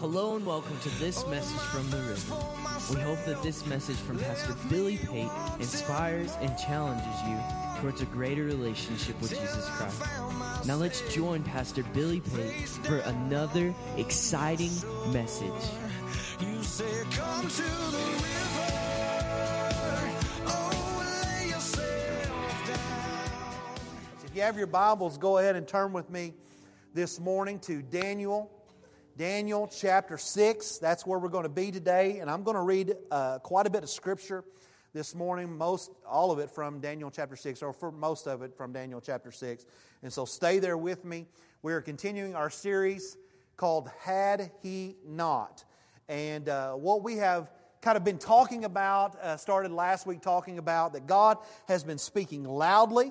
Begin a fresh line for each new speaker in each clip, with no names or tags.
Hello and welcome to this message from the river. We hope that this message from Pastor Billy Pate inspires and challenges you towards a greater relationship with Jesus Christ. Now let's join Pastor Billy Pate for another exciting message.
You say, come to the river. Oh, lay yourself down.
If you have your Bibles, go ahead and turn with me this morning to Daniel. Daniel chapter 6. That's where we're going to be today. And I'm going to read uh, quite a bit of scripture this morning, most all of it from Daniel chapter 6, or for most of it from Daniel chapter 6. And so stay there with me. We are continuing our series called Had He Not. And uh, what we have kind of been talking about, uh, started last week talking about that God has been speaking loudly.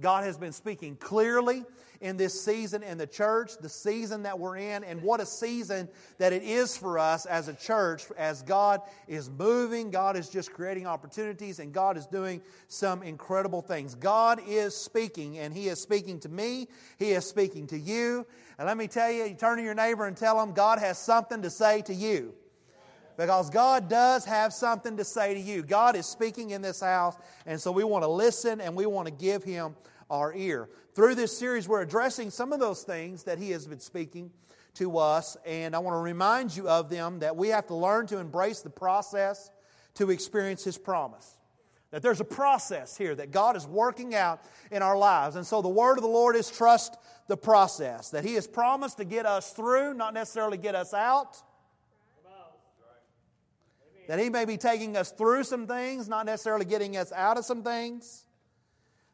God has been speaking clearly in this season in the church, the season that we're in, and what a season that it is for us as a church as God is moving, God is just creating opportunities, and God is doing some incredible things. God is speaking, and He is speaking to me, He is speaking to you. And let me tell you, you turn to your neighbor and tell him God has something to say to you. Because God does have something to say to you. God is speaking in this house, and so we want to listen and we want to give Him our ear. Through this series, we're addressing some of those things that He has been speaking to us, and I want to remind you of them that we have to learn to embrace the process to experience His promise. That there's a process here that God is working out in our lives. And so the word of the Lord is trust the process. That He has promised to get us through, not necessarily get us out that He may be taking us through some things, not necessarily getting us out of some things.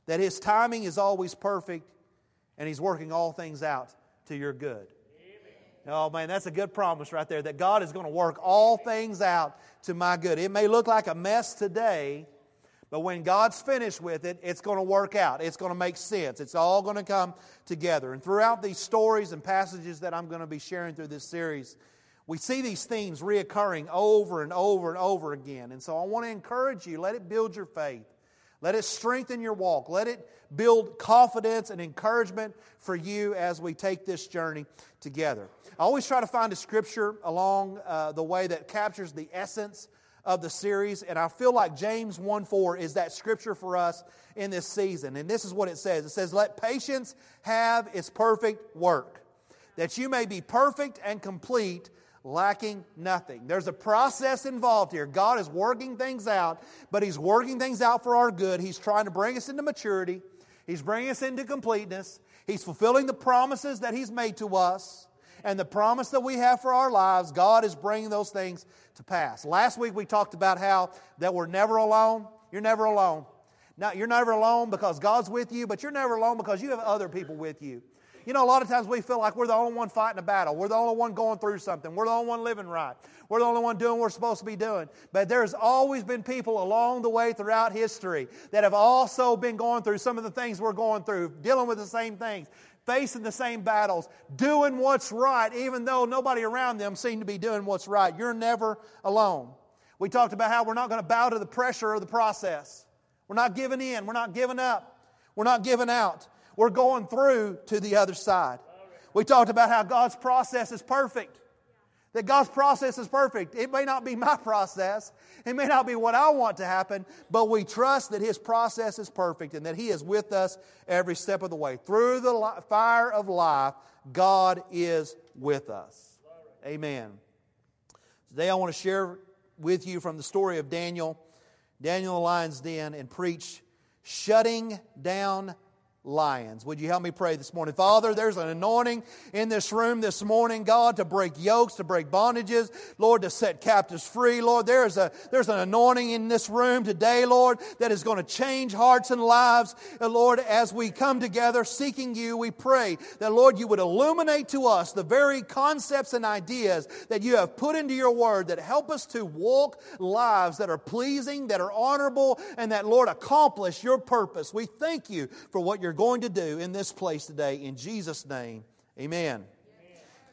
That His timing is always perfect and He's working all things out to your good. Oh man, that's a good promise right there that God is going to work all things out to my good. It may look like a mess today, but when God's finished with it, it's going to work out. It's going to make sense. It's all going to come together. And throughout these stories and passages that I'm going to be sharing through this series, we see these themes reoccurring over and over and over again. And so I want to encourage you let it build your faith, let it strengthen your walk, let it build confidence and encouragement for you as we take this journey together. I always try to find a scripture along uh, the way that captures the essence of the series, and I feel like James 1 4 is that scripture for us in this season. And this is what it says it says, Let patience have its perfect work, that you may be perfect and complete lacking nothing. There's a process involved here. God is working things out, but He's working things out for our good. He's trying to bring us into maturity, He's bringing us into completeness. He's fulfilling the promises that He's made to us. And the promise that we have for our lives, God is bringing those things to pass. Last week we talked about how that we're never alone. You're never alone. Now, you're never alone because God's with you, but you're never alone because you have other people with you. You know, a lot of times we feel like we're the only one fighting a battle. We're the only one going through something. We're the only one living right. We're the only one doing what we're supposed to be doing. But there's always been people along the way throughout history that have also been going through some of the things we're going through, dealing with the same things, facing the same battles, doing what's right, even though nobody around them seemed to be doing what's right. You're never alone. We talked about how we're not going to bow to the pressure of the process. We're not giving in. We're not giving up. We're not giving out. We're going through to the other side. We talked about how God's process is perfect. That God's process is perfect. It may not be my process, it may not be what I want to happen, but we trust that His process is perfect and that He is with us every step of the way. Through the fire of life, God is with us. Amen. Today I want to share with you from the story of Daniel, Daniel the lion's den, and preach shutting down lions. Would you help me pray this morning? Father, there's an anointing in this room this morning, God, to break yokes, to break bondages, Lord, to set captives free. Lord, there's a there's an anointing in this room today, Lord, that is going to change hearts and lives. And Lord, as we come together seeking you, we pray that Lord, you would illuminate to us the very concepts and ideas that you have put into your word that help us to walk lives that are pleasing, that are honorable, and that Lord accomplish your purpose. We thank you for what you're going to do in this place today. In Jesus' name, amen. amen.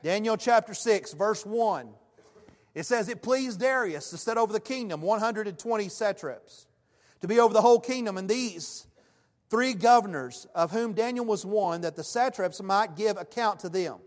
Daniel chapter 6, verse 1. It says, It pleased Darius to set over the kingdom 120 satraps, to be over the whole kingdom, and these three governors, of whom Daniel was one, that the satraps might give account to them,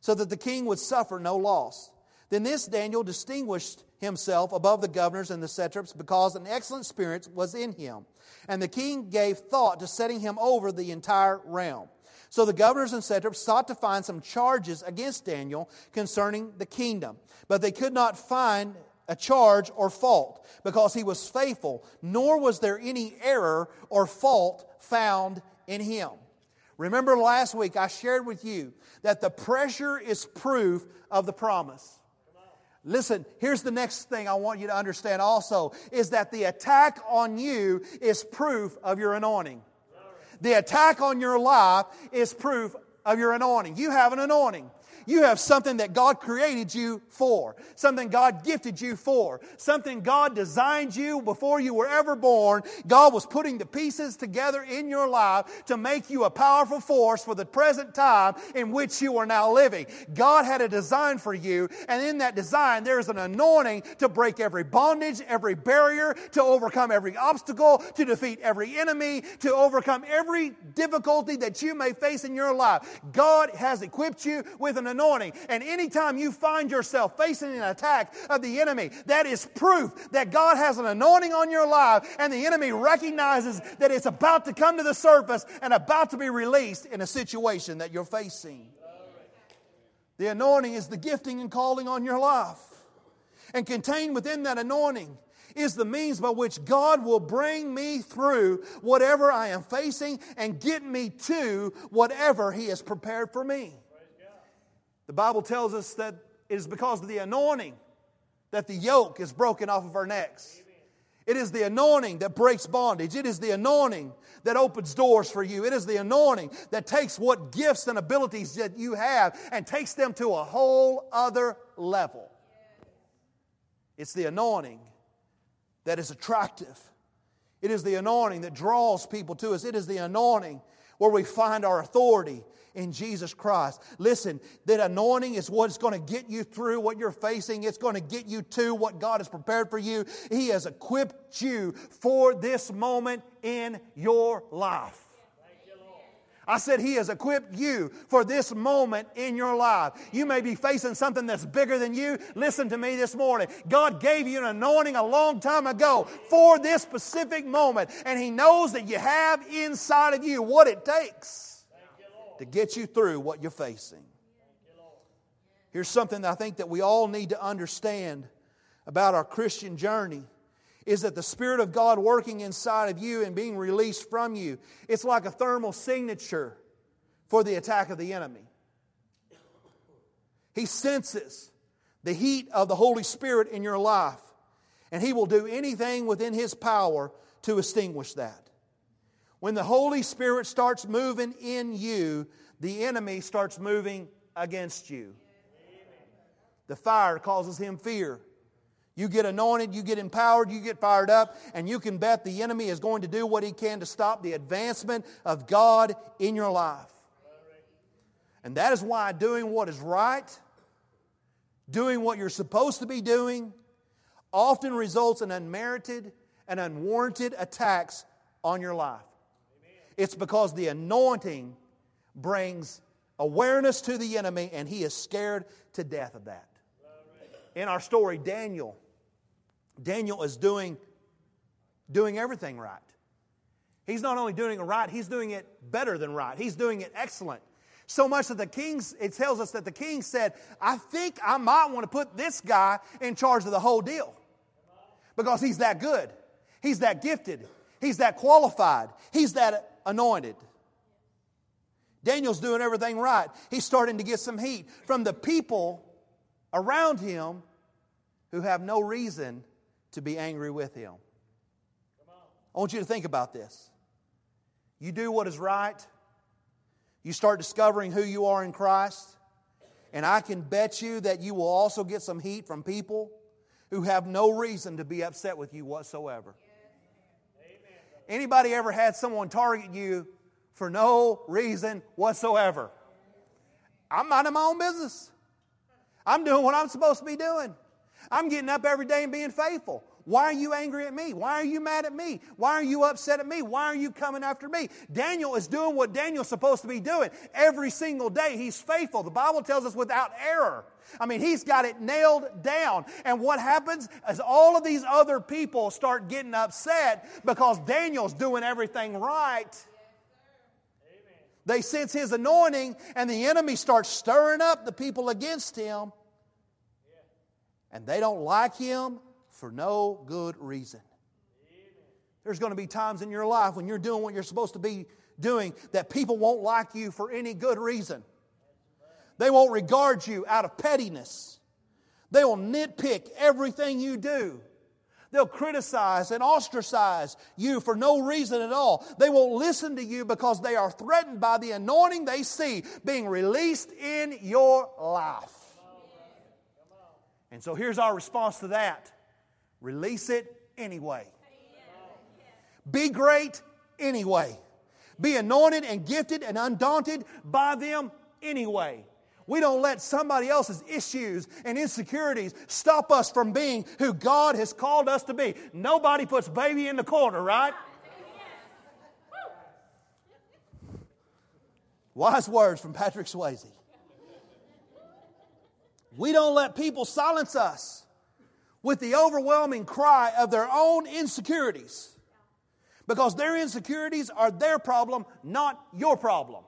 so that the king would suffer no loss. Then this Daniel distinguished himself above the governors and the satraps because an excellent spirit was in him. And the king gave thought to setting him over the entire realm. So the governors and satraps sought to find some charges against Daniel concerning the kingdom, but they could not find a charge or fault because he was faithful, nor was there any error or fault found in him. Remember last week I shared with you that the pressure is proof of the promise. Listen, here's the next thing I want you to understand also is that the attack on you is proof of your anointing. The attack on your life is proof of your anointing. You have an anointing. You have something that God created you for, something God gifted you for, something God designed you before you were ever born. God was putting the pieces together in your life to make you a powerful force for the present time in which you are now living. God had a design for you, and in that design, there's an anointing to break every bondage, every barrier, to overcome every obstacle, to defeat every enemy, to overcome every difficulty that you may face in your life. God has equipped you with an anointing. And anytime you find yourself facing an attack of the enemy, that is proof that God has an anointing on your life and the enemy recognizes that it's about to come to the surface and about to be released in a situation that you're facing. The anointing is the gifting and calling on your life. And contained within that anointing is the means by which God will bring me through whatever I am facing and get me to whatever He has prepared for me. The Bible tells us that it is because of the anointing that the yoke is broken off of our necks. It is the anointing that breaks bondage. It is the anointing that opens doors for you. It is the anointing that takes what gifts and abilities that you have and takes them to a whole other level. It's the anointing that is attractive. It is the anointing that draws people to us. It is the anointing where we find our authority in Jesus Christ. Listen, that anointing is what's going to get you through what you're facing. It's going to get you to what God has prepared for you. He has equipped you for this moment in your life. I said, He has equipped you for this moment in your life. You may be facing something that's bigger than you. Listen to me this morning. God gave you an anointing a long time ago for this specific moment, and He knows that you have inside of you what it takes to get you through what you're facing. Here's something that I think that we all need to understand about our Christian journey is that the Spirit of God working inside of you and being released from you, it's like a thermal signature for the attack of the enemy. He senses the heat of the Holy Spirit in your life, and He will do anything within His power to extinguish that. When the Holy Spirit starts moving in you, the enemy starts moving against you. The fire causes him fear. You get anointed, you get empowered, you get fired up, and you can bet the enemy is going to do what he can to stop the advancement of God in your life. And that is why doing what is right, doing what you're supposed to be doing, often results in unmerited and unwarranted attacks on your life. It's because the anointing brings awareness to the enemy, and he is scared to death of that. In our story, Daniel, Daniel is doing, doing everything right. He's not only doing it right, he's doing it better than right. He's doing it excellent. So much that the king, it tells us that the king said, I think I might want to put this guy in charge of the whole deal. Because he's that good. He's that gifted. He's that qualified. He's that anointed. Daniel's doing everything right. He's starting to get some heat from the people around him who have no reason to be angry with him. I want you to think about this. You do what is right, you start discovering who you are in Christ, and I can bet you that you will also get some heat from people who have no reason to be upset with you whatsoever. Anybody ever had someone target you for no reason whatsoever? I'm minding my own business. I'm doing what I'm supposed to be doing. I'm getting up every day and being faithful. Why are you angry at me? Why are you mad at me? Why are you upset at me? Why are you coming after me? Daniel is doing what Daniel's supposed to be doing every single day. He's faithful. The Bible tells us without error. I mean, he's got it nailed down. And what happens is all of these other people start getting upset because Daniel's doing everything right. They sense his anointing, and the enemy starts stirring up the people against him. And they don't like him for no good reason. There's going to be times in your life when you're doing what you're supposed to be doing that people won't like you for any good reason. They won't regard you out of pettiness. They will nitpick everything you do. They'll criticize and ostracize you for no reason at all. They won't listen to you because they are threatened by the anointing they see being released in your life. And so here's our response to that release it anyway. Be great anyway. Be anointed and gifted and undaunted by them anyway. We don't let somebody else's issues and insecurities stop us from being who God has called us to be. Nobody puts baby in the corner, right? Wise words from Patrick Swayze. We don't let people silence us with the overwhelming cry of their own insecurities because their insecurities are their problem, not your problem.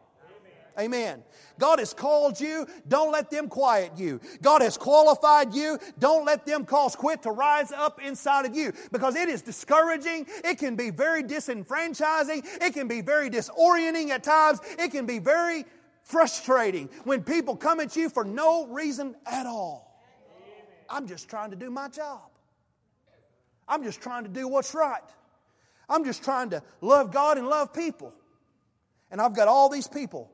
Amen. God has called you. Don't let them quiet you. God has qualified you. Don't let them cause quit to rise up inside of you because it is discouraging. It can be very disenfranchising. It can be very disorienting at times. It can be very frustrating when people come at you for no reason at all. I'm just trying to do my job. I'm just trying to do what's right. I'm just trying to love God and love people. And I've got all these people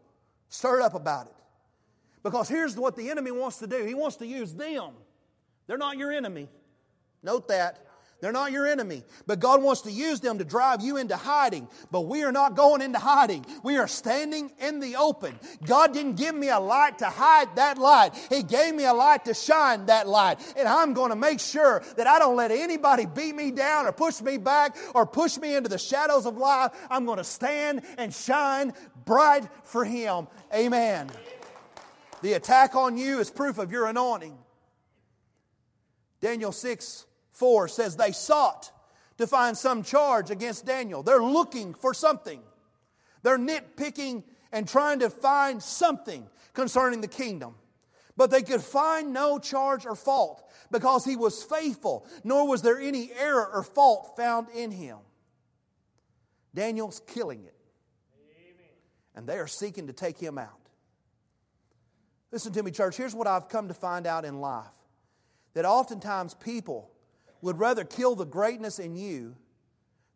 stirred up about it. Because here's what the enemy wants to do he wants to use them. They're not your enemy. Note that. They're not your enemy. But God wants to use them to drive you into hiding. But we are not going into hiding. We are standing in the open. God didn't give me a light to hide that light, He gave me a light to shine that light. And I'm going to make sure that I don't let anybody beat me down or push me back or push me into the shadows of life. I'm going to stand and shine bright for Him. Amen. The attack on you is proof of your anointing. Daniel 6 4 says they sought to find some charge against Daniel. They're looking for something. They're nitpicking and trying to find something concerning the kingdom. But they could find no charge or fault because he was faithful, nor was there any error or fault found in him. Daniel's killing it. And they are seeking to take him out. Listen to me, church. Here's what I've come to find out in life that oftentimes people would rather kill the greatness in you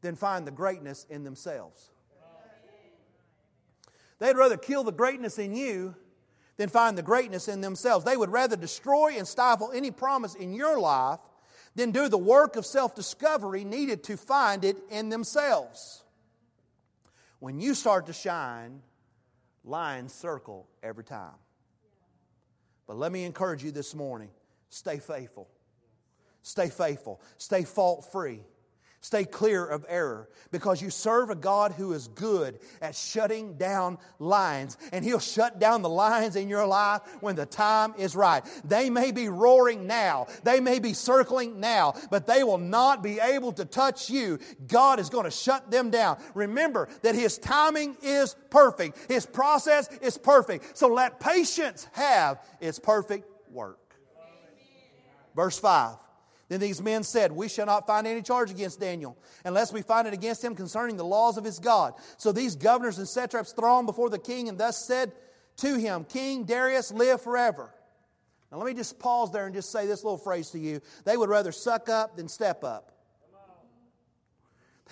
than find the greatness in themselves. They'd rather kill the greatness in you than find the greatness in themselves. They would rather destroy and stifle any promise in your life than do the work of self discovery needed to find it in themselves. When you start to shine, lions circle every time. But let me encourage you this morning stay faithful. Stay faithful. Stay fault free. Stay clear of error because you serve a God who is good at shutting down lions, and He'll shut down the lions in your life when the time is right. They may be roaring now, they may be circling now, but they will not be able to touch you. God is going to shut them down. Remember that His timing is perfect, His process is perfect. So let patience have its perfect work. Verse 5. Then these men said, We shall not find any charge against Daniel, unless we find it against him concerning the laws of his God. So these governors and satraps thronged before the king and thus said to him, King Darius, live forever. Now let me just pause there and just say this little phrase to you. They would rather suck up than step up.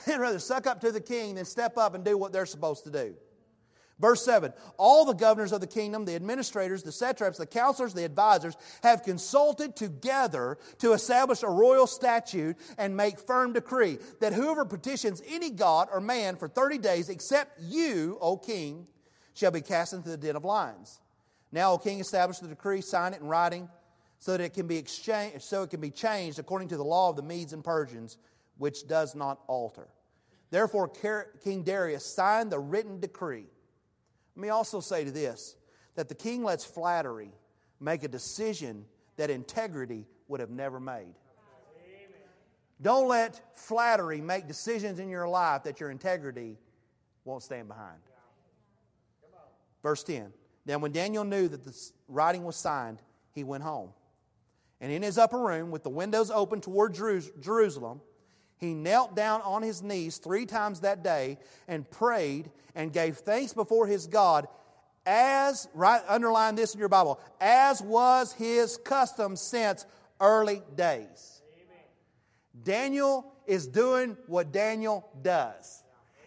They'd rather suck up to the king than step up and do what they're supposed to do. Verse 7 All the governors of the kingdom, the administrators, the satraps, the counselors, the advisors have consulted together to establish a royal statute and make firm decree that whoever petitions any god or man for 30 days, except you, O king, shall be cast into the den of lions. Now, O king, establish the decree, sign it in writing, so that it can be exchanged, so it can be changed according to the law of the Medes and Persians, which does not alter. Therefore, King Darius signed the written decree. Let me also say to this that the king lets flattery make a decision that integrity would have never made. Don't let flattery make decisions in your life that your integrity won't stand behind. Verse 10 Then, when Daniel knew that the writing was signed, he went home. And in his upper room, with the windows open toward Jerusalem, he knelt down on his knees three times that day and prayed and gave thanks before his God, as, right, underline this in your Bible, as was his custom since early days. Amen. Daniel is doing what Daniel does.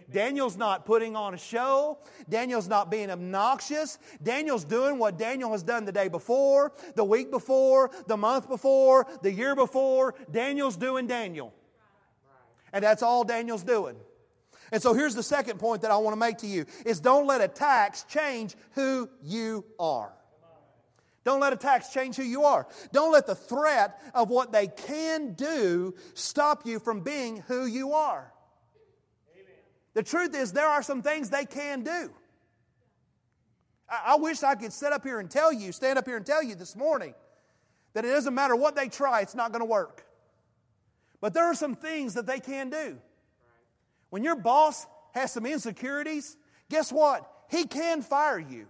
Daniel's not putting on a show. Daniel's not being obnoxious. Daniel's doing what Daniel has done the day before, the week before, the month before, the year before. Daniel's doing Daniel. And that's all Daniel's doing. And so here's the second point that I want to make to you is don't let attacks change who you are. Don't let attacks change who you are. Don't let the threat of what they can do stop you from being who you are. The truth is, there are some things they can do. I, I wish I could sit up here and tell you, stand up here and tell you this morning, that it doesn't matter what they try, it's not going to work. But there are some things that they can do. When your boss has some insecurities, guess what? He can fire you.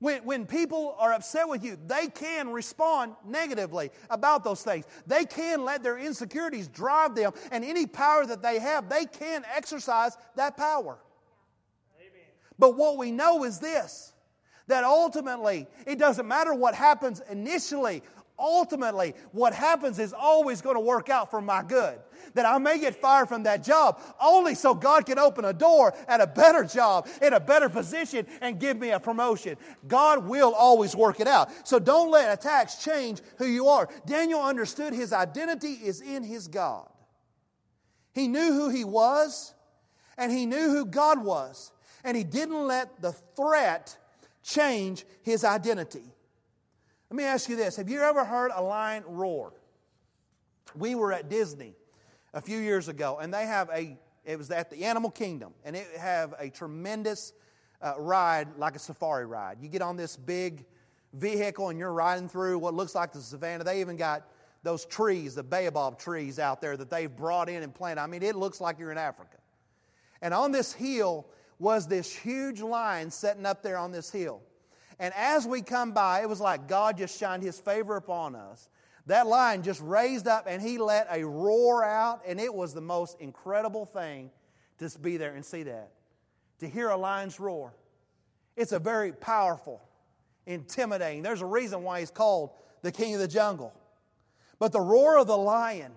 When, when people are upset with you, they can respond negatively about those things. They can let their insecurities drive them, and any power that they have, they can exercise that power. But what we know is this that ultimately, it doesn't matter what happens initially ultimately, what happens is always going to work out for my good. That I may get fired from that job only so God can open a door at a better job, in a better position, and give me a promotion. God will always work it out. So don't let attacks change who you are. Daniel understood his identity is in his God. He knew who he was, and he knew who God was. And he didn't let the threat change his identity. Let me ask you this Have you ever heard a lion roar? We were at Disney a few years ago, and they have a, it was at the Animal Kingdom, and it have a tremendous uh, ride like a safari ride. You get on this big vehicle and you're riding through what looks like the savannah. They even got those trees, the baobab trees out there that they've brought in and planted. I mean, it looks like you're in Africa. And on this hill was this huge lion sitting up there on this hill. And as we come by, it was like God just shined his favor upon us. That lion just raised up and he let a roar out, and it was the most incredible thing to be there and see that. To hear a lion's roar. It's a very powerful, intimidating. There's a reason why he's called the king of the jungle. But the roar of the lion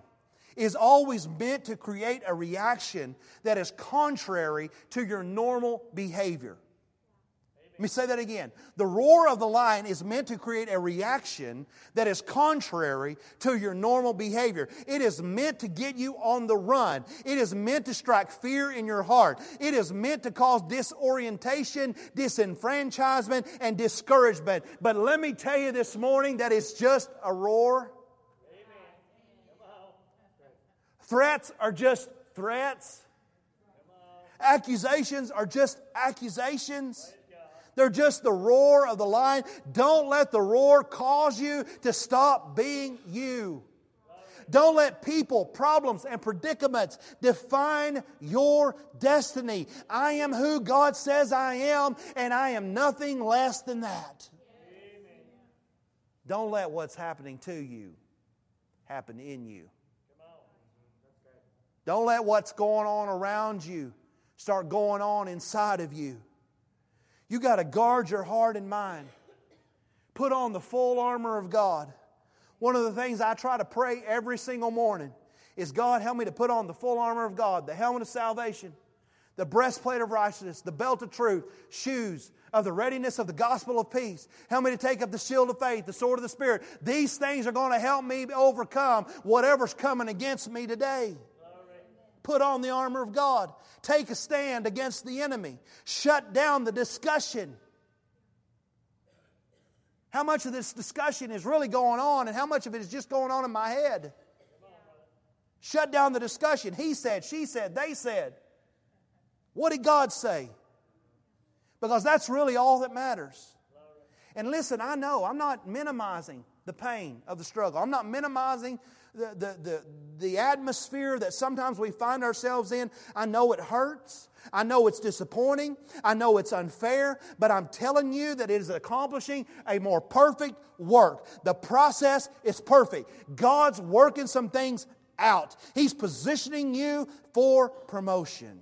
is always meant to create a reaction that is contrary to your normal behavior. Let me say that again. The roar of the lion is meant to create a reaction that is contrary to your normal behavior. It is meant to get you on the run. It is meant to strike fear in your heart. It is meant to cause disorientation, disenfranchisement, and discouragement. But let me tell you this morning that it's just a roar. Threats are just threats. Accusations are just accusations. They're just the roar of the lion. Don't let the roar cause you to stop being you. Don't let people, problems, and predicaments define your destiny. I am who God says I am, and I am nothing less than that. Amen. Don't let what's happening to you happen in you. Don't let what's going on around you start going on inside of you. You got to guard your heart and mind. Put on the full armor of God. One of the things I try to pray every single morning is God, help me to put on the full armor of God, the helmet of salvation, the breastplate of righteousness, the belt of truth, shoes of the readiness of the gospel of peace. Help me to take up the shield of faith, the sword of the Spirit. These things are going to help me overcome whatever's coming against me today. Put on the armor of God. Take a stand against the enemy. Shut down the discussion. How much of this discussion is really going on, and how much of it is just going on in my head? Shut down the discussion. He said, she said, they said. What did God say? Because that's really all that matters. And listen, I know I'm not minimizing the pain of the struggle. I'm not minimizing the, the, the, atmosphere that sometimes we find ourselves in. I know it hurts. I know it's disappointing. I know it's unfair, but I'm telling you that it is accomplishing a more perfect work. The process is perfect. God's working some things out, He's positioning you for promotion.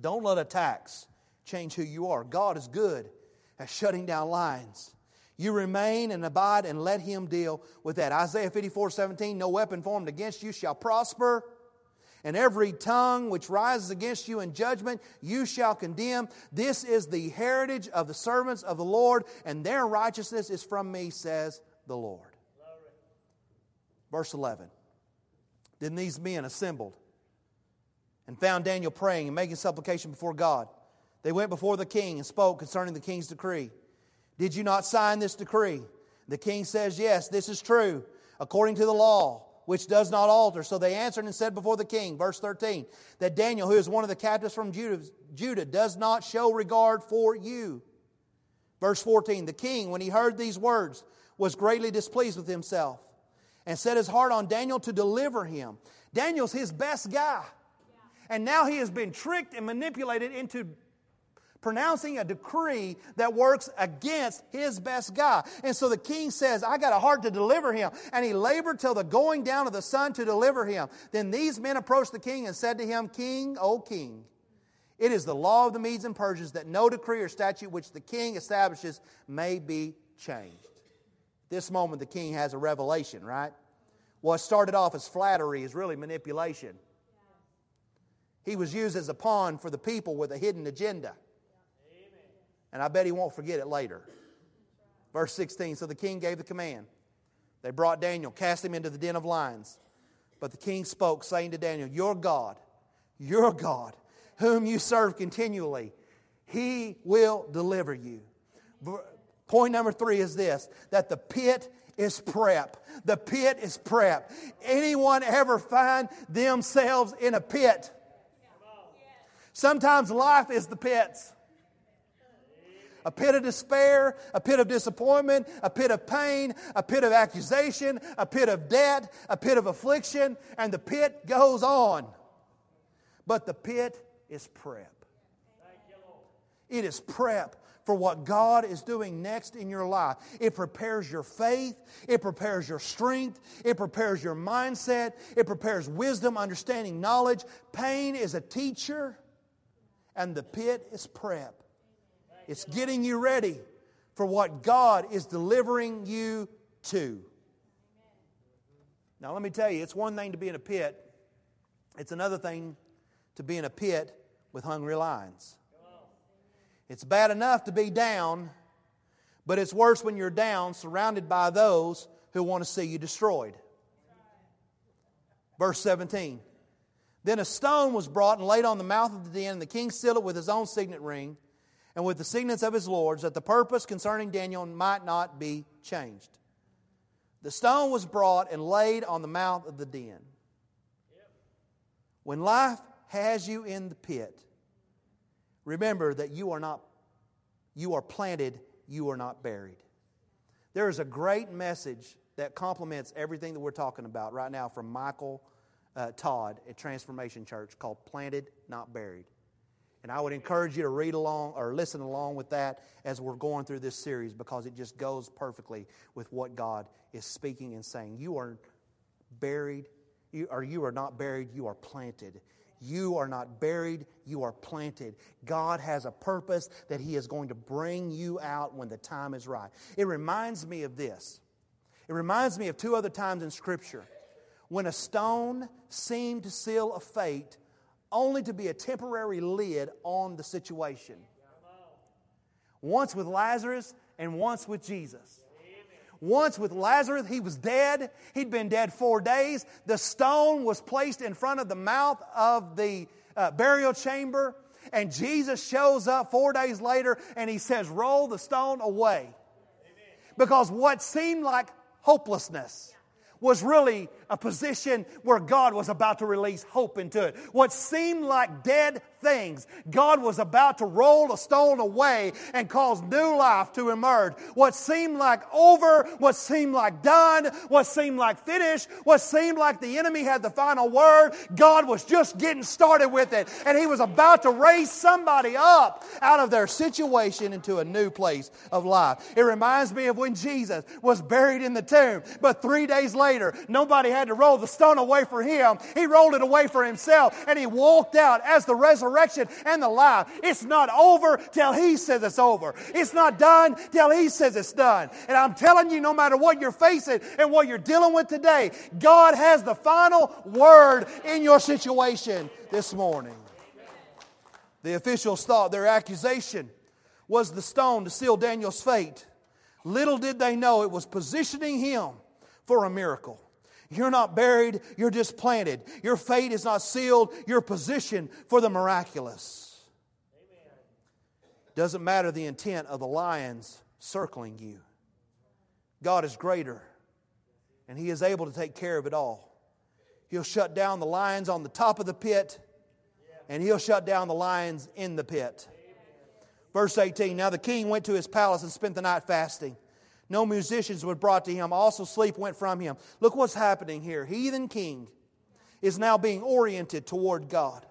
Don't let attacks change who you are. God is good at shutting down lines. You remain and abide and let him deal with that. Isaiah 54 17, no weapon formed against you shall prosper, and every tongue which rises against you in judgment you shall condemn. This is the heritage of the servants of the Lord, and their righteousness is from me, says the Lord. Verse 11. Then these men assembled and found Daniel praying and making supplication before God. They went before the king and spoke concerning the king's decree. Did you not sign this decree? The king says, Yes, this is true, according to the law, which does not alter. So they answered and said before the king, verse 13, that Daniel, who is one of the captives from Judah, Judah does not show regard for you. Verse 14, the king, when he heard these words, was greatly displeased with himself and set his heart on Daniel to deliver him. Daniel's his best guy. And now he has been tricked and manipulated into pronouncing a decree that works against his best guy. And so the king says, I got a heart to deliver him. And he labored till the going down of the sun to deliver him. Then these men approached the king and said to him, King, O king, it is the law of the Medes and Persians that no decree or statute which the king establishes may be changed. This moment, the king has a revelation, right? What started off as flattery is really manipulation. He was used as a pawn for the people with a hidden agenda. And I bet he won't forget it later. Verse 16 So the king gave the command. They brought Daniel, cast him into the den of lions. But the king spoke, saying to Daniel, Your God, your God, whom you serve continually, he will deliver you. Point number three is this that the pit is prep. The pit is prep. Anyone ever find themselves in a pit? Sometimes life is the pits. A pit of despair, a pit of disappointment, a pit of pain, a pit of accusation, a pit of debt, a pit of affliction, and the pit goes on. But the pit is prep. It is prep for what God is doing next in your life. It prepares your faith, it prepares your strength, it prepares your mindset, it prepares wisdom, understanding, knowledge. Pain is a teacher, and the pit is prep. It's getting you ready for what God is delivering you to. Now, let me tell you, it's one thing to be in a pit, it's another thing to be in a pit with hungry lions. It's bad enough to be down, but it's worse when you're down, surrounded by those who want to see you destroyed. Verse 17. Then a stone was brought and laid on the mouth of the den, and the king sealed it with his own signet ring and with the signets of his lords, that the purpose concerning Daniel might not be changed. The stone was brought and laid on the mouth of the den. When life has you in the pit, Remember that you are not you are planted, you are not buried. There is a great message that complements everything that we're talking about right now from Michael uh, Todd at Transformation Church called Planted, Not Buried. And I would encourage you to read along or listen along with that as we're going through this series because it just goes perfectly with what God is speaking and saying. You are buried, you, or you are not buried, you are planted. You are not buried, you are planted. God has a purpose that He is going to bring you out when the time is right. It reminds me of this. It reminds me of two other times in Scripture when a stone seemed to seal a fate only to be a temporary lid on the situation. Once with Lazarus and once with Jesus. Once with Lazarus, he was dead. He'd been dead four days. The stone was placed in front of the mouth of the uh, burial chamber. And Jesus shows up four days later and he says, Roll the stone away. Because what seemed like hopelessness was really a position where God was about to release hope into it. What seemed like dead things, God was about to roll a stone away and cause new life to emerge. What seemed like over, what seemed like done, what seemed like finished, what seemed like the enemy had the final word, God was just getting started with it. And He was about to raise somebody up out of their situation into a new place of life. It reminds me of when Jesus was buried in the tomb, but three days later, nobody had to roll the stone away for Him. He rolled it away for Himself, and He walked out as the resurrection and the life. It's not over till He says it's over. It's not done till He says it's done. And I'm telling you, no matter what you're facing and what you're dealing with today, God has the final word in your situation this morning. The officials thought their accusation was the stone to seal Daniel's fate. Little did they know it was positioning him for a miracle. You're not buried, you're just planted. Your fate is not sealed, you're positioned for the miraculous. Amen. Doesn't matter the intent of the lions circling you. God is greater, and He is able to take care of it all. He'll shut down the lions on the top of the pit, and He'll shut down the lions in the pit. Verse 18 Now the king went to his palace and spent the night fasting. No musicians were brought to him. Also, sleep went from him. Look what's happening here. Heathen king is now being oriented toward God.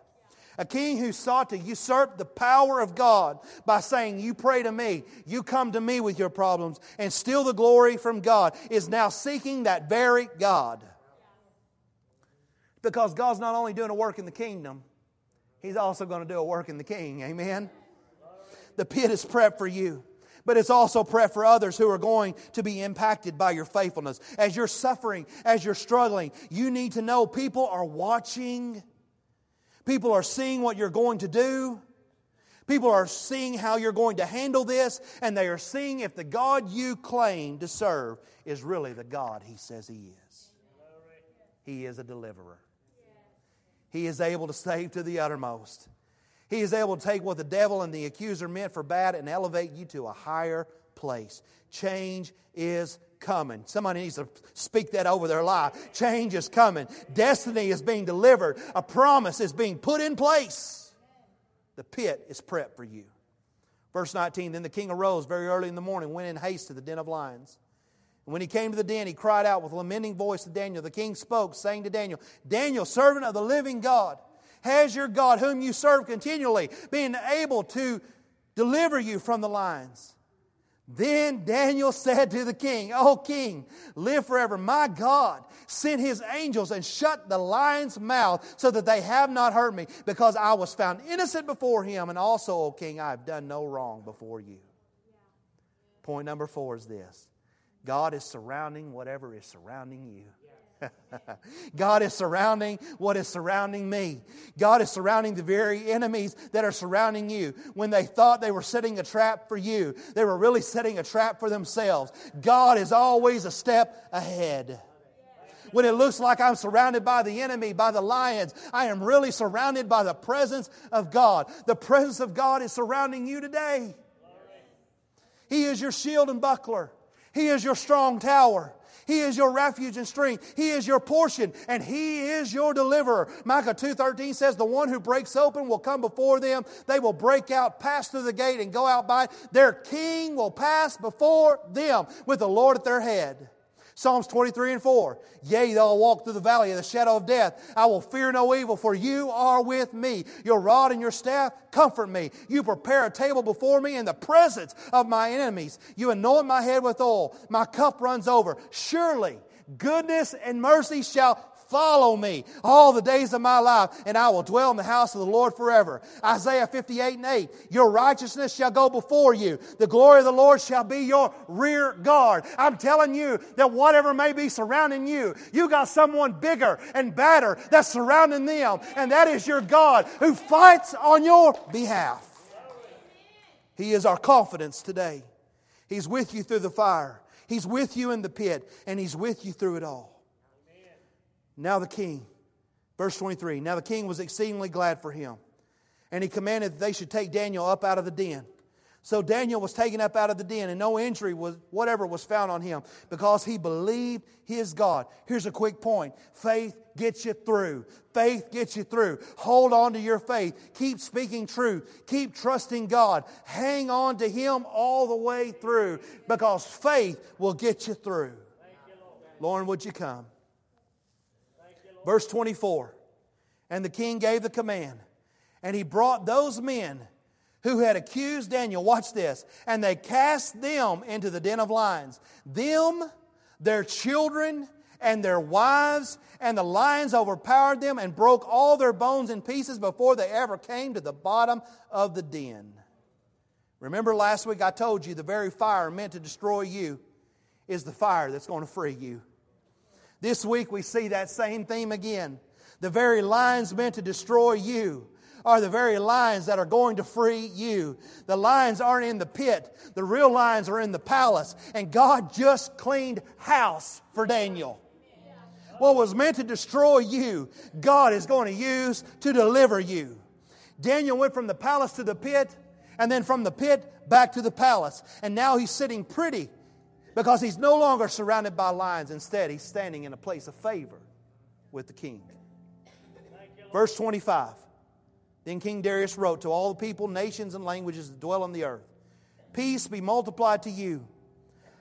A king who sought to usurp the power of God by saying, You pray to me, you come to me with your problems, and steal the glory from God, is now seeking that very God. Because God's not only doing a work in the kingdom, He's also going to do a work in the king. Amen? The pit is prepped for you but it's also prayer for others who are going to be impacted by your faithfulness. As you're suffering, as you're struggling, you need to know people are watching, people are seeing what you're going to do. People are seeing how you're going to handle this, and they are seeing if the God you claim to serve is really the God He says He is. He is a deliverer. He is able to save to the uttermost. He is able to take what the devil and the accuser meant for bad and elevate you to a higher place. Change is coming. Somebody needs to speak that over their life. Change is coming. Destiny is being delivered. A promise is being put in place. The pit is prepped for you. Verse 19 Then the king arose very early in the morning, went in haste to the den of lions. And when he came to the den, he cried out with a lamenting voice to Daniel. The king spoke, saying to Daniel, Daniel, servant of the living God, has your God, whom you serve continually, been able to deliver you from the lions? Then Daniel said to the king, O king, live forever. My God sent his angels and shut the lion's mouth so that they have not hurt me, because I was found innocent before him. And also, O king, I have done no wrong before you. Point number four is this God is surrounding whatever is surrounding you. God is surrounding what is surrounding me. God is surrounding the very enemies that are surrounding you. When they thought they were setting a trap for you, they were really setting a trap for themselves. God is always a step ahead. When it looks like I'm surrounded by the enemy, by the lions, I am really surrounded by the presence of God. The presence of God is surrounding you today. He is your shield and buckler, He is your strong tower. He is your refuge and strength. He is your portion and he is your deliverer. Micah 2:13 says the one who breaks open will come before them. They will break out, pass through the gate and go out by. Their king will pass before them with the Lord at their head. Psalms 23 and 4. Yea, though I walk through the valley of the shadow of death, I will fear no evil, for you are with me. Your rod and your staff comfort me. You prepare a table before me in the presence of my enemies. You anoint my head with oil. My cup runs over. Surely goodness and mercy shall follow me all the days of my life, and I will dwell in the house of the Lord forever. Isaiah 58 and 8. Your righteousness shall go before you. The glory of the Lord shall be your rear guard. I'm telling you that whatever may be surrounding you, you got someone bigger and better that's surrounding them, and that is your God who fights on your behalf. He is our confidence today. He's with you through the fire. He's with you in the pit, and He's with you through it all. Now the king, verse 23, now the king was exceedingly glad for him. And he commanded that they should take Daniel up out of the den. So Daniel was taken up out of the den, and no injury was whatever was found on him because he believed his God. Here's a quick point faith gets you through. Faith gets you through. Hold on to your faith. Keep speaking truth. Keep trusting God. Hang on to Him all the way through because faith will get you through. Lauren, would you come? Verse 24. And the king gave the command, and he brought those men who had accused Daniel, watch this, and they cast them into the den of lions. Them, their children, and their wives, and the lions overpowered them and broke all their bones in pieces before they ever came to the bottom of the den. Remember last week I told you the very fire meant to destroy you is the fire that's going to free you. This week we see that same theme again. The very lions meant to destroy you are the very lions that are going to free you. The lions aren't in the pit, the real lions are in the palace. And God just cleaned house for Daniel. What was meant to destroy you, God is going to use to deliver you. Daniel went from the palace to the pit, and then from the pit back to the palace. And now he's sitting pretty because he's no longer surrounded by lions. Instead, he's standing in a place of favor with the king. Verse 25. Then King Darius wrote to all the people, nations, and languages that dwell on the earth Peace be multiplied to you.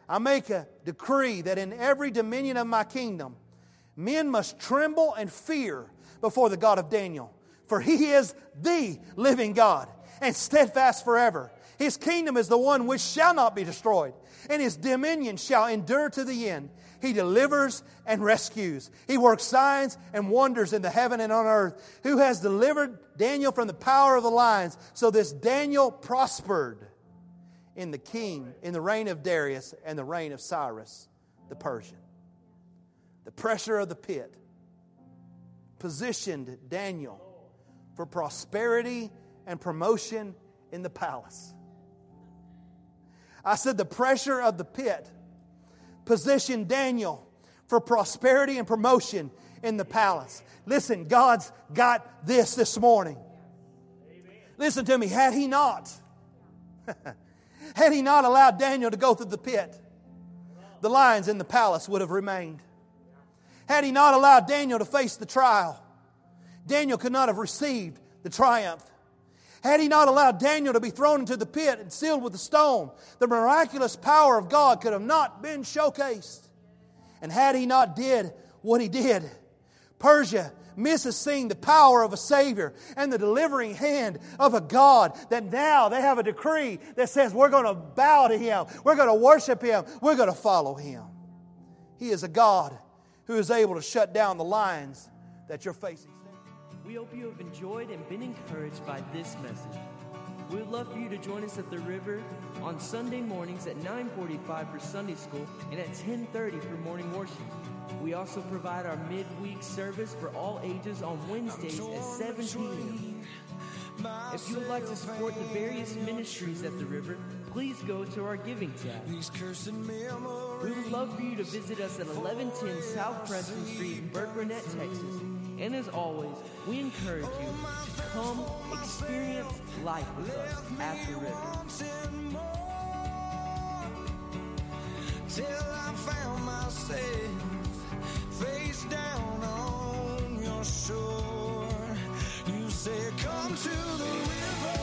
I make a decree that in every dominion of my kingdom, men must tremble and fear before the God of Daniel, for he is the living God and steadfast forever. His kingdom is the one which shall not be destroyed, and his dominion shall endure to the end. He delivers and rescues. He works signs and wonders in the heaven and on earth. Who has delivered Daniel from the power of the lions? So this Daniel prospered in the king, in the reign of Darius and the reign of Cyrus the Persian. The pressure of the pit positioned Daniel for prosperity and promotion in the palace. I said the pressure of the pit positioned Daniel for prosperity and promotion in the palace. Listen, God's got this this morning. Listen to me, had he not, had he not allowed Daniel to go through the pit, the lions in the palace would have remained. Had he not allowed Daniel to face the trial, Daniel could not have received the triumph had he not allowed Daniel to be thrown into the pit and sealed with a stone, the miraculous power of God could have not been showcased. And had he not did what he did, Persia misses seeing the power of a Savior and the delivering hand of a God that now they have a decree that says we're going to bow to Him, we're going to worship Him, we're going to follow Him. He is a God who is able to shut down the lions that you're facing.
We hope you have enjoyed and been encouraged by this message. We would love for you to join us at the river on Sunday mornings at 9:45 for Sunday school and at 10:30 for morning worship. We also provide our midweek service for all ages on Wednesdays at 7 p.m. If you would like to support the various ministries at the river, please go to our giving tab. We would love for you to visit us at 1110 South Preston Street in Burkburnett, Texas. And as always, we encourage you to come experience life with us at the river.
Till I found myself face down on your shore. You say, Come to the river.